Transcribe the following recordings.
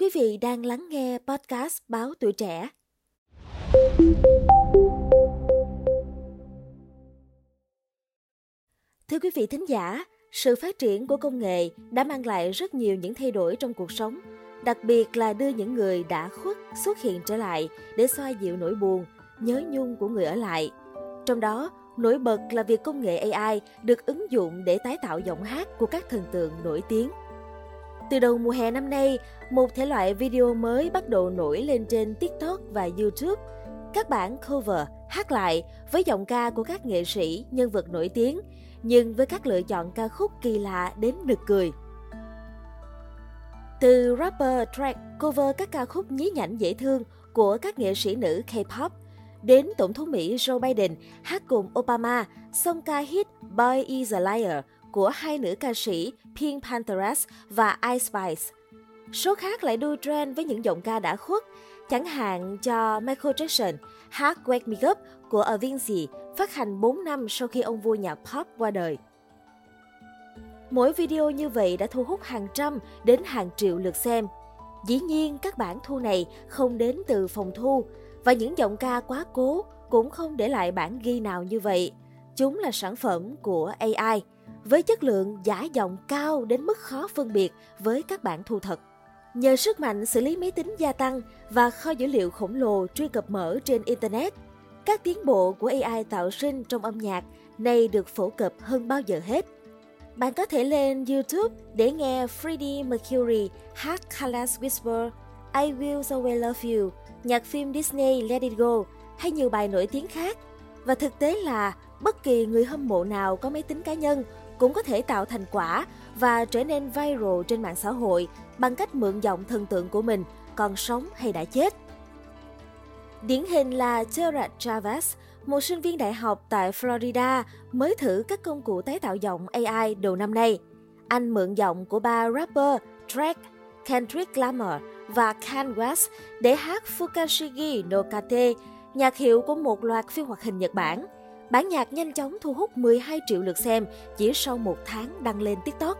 Quý vị đang lắng nghe podcast Báo Tuổi Trẻ. Thưa quý vị thính giả, sự phát triển của công nghệ đã mang lại rất nhiều những thay đổi trong cuộc sống, đặc biệt là đưa những người đã khuất xuất hiện trở lại để xoa dịu nỗi buồn, nhớ nhung của người ở lại. Trong đó, nổi bật là việc công nghệ AI được ứng dụng để tái tạo giọng hát của các thần tượng nổi tiếng. Từ đầu mùa hè năm nay, một thể loại video mới bắt đầu nổi lên trên TikTok và YouTube. Các bản cover hát lại với giọng ca của các nghệ sĩ, nhân vật nổi tiếng, nhưng với các lựa chọn ca khúc kỳ lạ đến nực cười. Từ rapper track cover các ca khúc nhí nhảnh dễ thương của các nghệ sĩ nữ K-pop, đến Tổng thống Mỹ Joe Biden hát cùng Obama song ca hit Boy is a Liar của hai nữ ca sĩ Pink Panthers và Ice Spice. Số khác lại đua trend với những giọng ca đã khuất, chẳng hạn cho Michael Jackson hát Wake Me Up của Avicii phát hành 4 năm sau khi ông vua nhạc pop qua đời. Mỗi video như vậy đã thu hút hàng trăm đến hàng triệu lượt xem. Dĩ nhiên các bản thu này không đến từ phòng thu và những giọng ca quá cố cũng không để lại bản ghi nào như vậy. Chúng là sản phẩm của AI với chất lượng giả giọng cao đến mức khó phân biệt với các bản thu thật. Nhờ sức mạnh xử lý máy tính gia tăng và kho dữ liệu khổng lồ truy cập mở trên Internet, các tiến bộ của AI tạo sinh trong âm nhạc nay được phổ cập hơn bao giờ hết. Bạn có thể lên YouTube để nghe Freddie Mercury hát Colors Whisper, I Will Always Love You, nhạc phim Disney Let It Go hay nhiều bài nổi tiếng khác. Và thực tế là bất kỳ người hâm mộ nào có máy tính cá nhân cũng có thể tạo thành quả và trở nên viral trên mạng xã hội bằng cách mượn giọng thần tượng của mình, còn sống hay đã chết. Điển hình là Gerard Chavez, một sinh viên đại học tại Florida mới thử các công cụ tái tạo giọng AI đầu năm nay. Anh mượn giọng của ba rapper Drake, Kendrick Lamar và Kanye West để hát Fukashigi no Kate, nhạc hiệu của một loạt phim hoạt hình Nhật Bản. Bản nhạc nhanh chóng thu hút 12 triệu lượt xem chỉ sau một tháng đăng lên TikTok.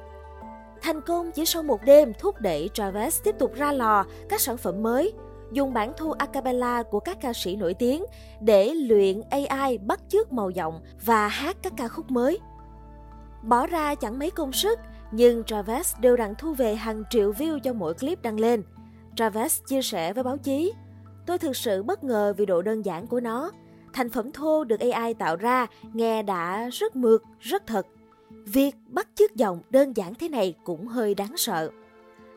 Thành công chỉ sau một đêm thúc đẩy Travis tiếp tục ra lò các sản phẩm mới, dùng bản thu a cappella của các ca sĩ nổi tiếng để luyện AI bắt chước màu giọng và hát các ca khúc mới. Bỏ ra chẳng mấy công sức, nhưng Travis đều đặn thu về hàng triệu view cho mỗi clip đăng lên. Travis chia sẻ với báo chí, Tôi thực sự bất ngờ vì độ đơn giản của nó. Thành phẩm thô được AI tạo ra nghe đã rất mượt, rất thật. Việc bắt chước giọng đơn giản thế này cũng hơi đáng sợ.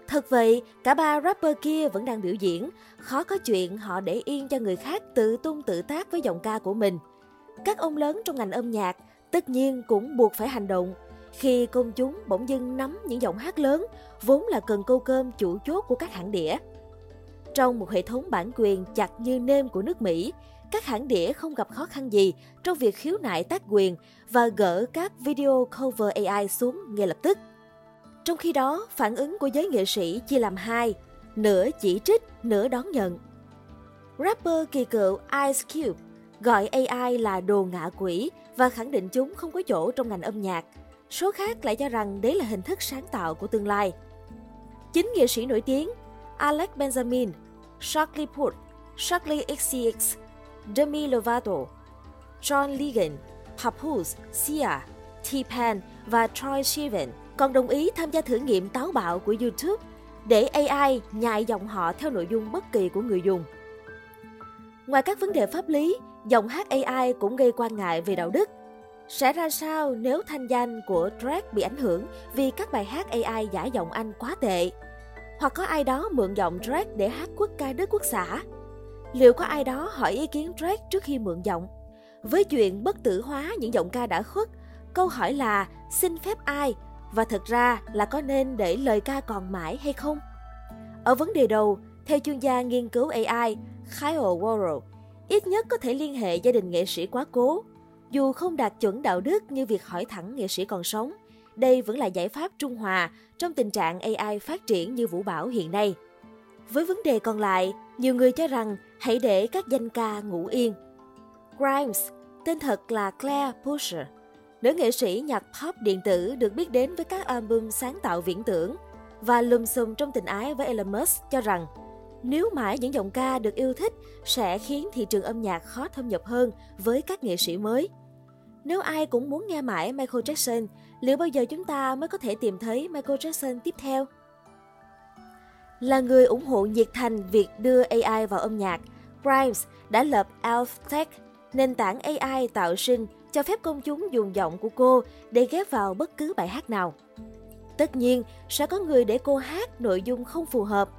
Thật vậy, cả ba rapper kia vẫn đang biểu diễn, khó có chuyện họ để yên cho người khác tự tung tự tác với giọng ca của mình. Các ông lớn trong ngành âm nhạc tất nhiên cũng buộc phải hành động khi công chúng bỗng dưng nắm những giọng hát lớn vốn là cần câu cơm chủ chốt của các hãng đĩa. Trong một hệ thống bản quyền chặt như nêm của nước Mỹ, các hãng đĩa không gặp khó khăn gì trong việc khiếu nại tác quyền và gỡ các video cover AI xuống ngay lập tức. Trong khi đó, phản ứng của giới nghệ sĩ chia làm hai, nửa chỉ trích, nửa đón nhận. Rapper kỳ cựu Ice Cube gọi AI là đồ ngạ quỷ và khẳng định chúng không có chỗ trong ngành âm nhạc. Số khác lại cho rằng đấy là hình thức sáng tạo của tương lai. Chính nghệ sĩ nổi tiếng Alex Benjamin, Charlie Puth, Charlie XCX, Demi Lovato, John Legend, Papoose, Sia, T-Pan và Troy Sivan còn đồng ý tham gia thử nghiệm táo bạo của YouTube để AI nhại giọng họ theo nội dung bất kỳ của người dùng. Ngoài các vấn đề pháp lý, giọng hát AI cũng gây quan ngại về đạo đức. Sẽ ra sao nếu thanh danh của Drake bị ảnh hưởng vì các bài hát AI giả giọng anh quá tệ? Hoặc có ai đó mượn giọng Drake để hát quốc ca đất quốc xã? Liệu có ai đó hỏi ý kiến Drake trước khi mượn giọng? Với chuyện bất tử hóa những giọng ca đã khuất, câu hỏi là xin phép ai và thật ra là có nên để lời ca còn mãi hay không? Ở vấn đề đầu, theo chuyên gia nghiên cứu AI Kyle Worrell, ít nhất có thể liên hệ gia đình nghệ sĩ quá cố. Dù không đạt chuẩn đạo đức như việc hỏi thẳng nghệ sĩ còn sống, đây vẫn là giải pháp trung hòa trong tình trạng AI phát triển như Vũ bão hiện nay. Với vấn đề còn lại, nhiều người cho rằng hãy để các danh ca ngủ yên. Grimes, tên thật là Claire Pusher, nữ nghệ sĩ nhạc pop điện tử được biết đến với các album sáng tạo viễn tưởng. và lùm xùm trong tình ái với Elon Musk cho rằng nếu mãi những giọng ca được yêu thích sẽ khiến thị trường âm nhạc khó thâm nhập hơn với các nghệ sĩ mới. Nếu ai cũng muốn nghe mãi Michael Jackson, liệu bao giờ chúng ta mới có thể tìm thấy Michael Jackson tiếp theo? Là người ủng hộ nhiệt thành việc đưa AI vào âm nhạc, Grimes đã lập AlfTech, nền tảng AI tạo sinh cho phép công chúng dùng giọng của cô để ghép vào bất cứ bài hát nào. Tất nhiên, sẽ có người để cô hát nội dung không phù hợp.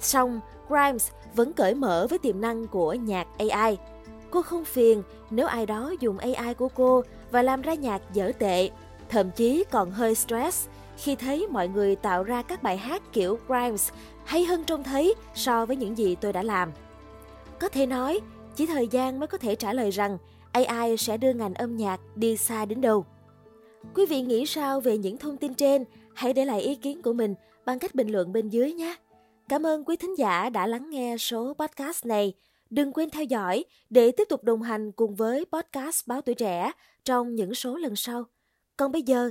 Song, Grimes vẫn cởi mở với tiềm năng của nhạc AI. Cô không phiền nếu ai đó dùng AI của cô và làm ra nhạc dở tệ, thậm chí còn hơi stress khi thấy mọi người tạo ra các bài hát kiểu Grimes hay hơn trông thấy so với những gì tôi đã làm. Có thể nói, chỉ thời gian mới có thể trả lời rằng AI sẽ đưa ngành âm nhạc đi xa đến đâu. Quý vị nghĩ sao về những thông tin trên? Hãy để lại ý kiến của mình bằng cách bình luận bên dưới nhé. Cảm ơn quý thính giả đã lắng nghe số podcast này. Đừng quên theo dõi để tiếp tục đồng hành cùng với podcast Báo Tuổi Trẻ trong những số lần sau. Còn bây giờ,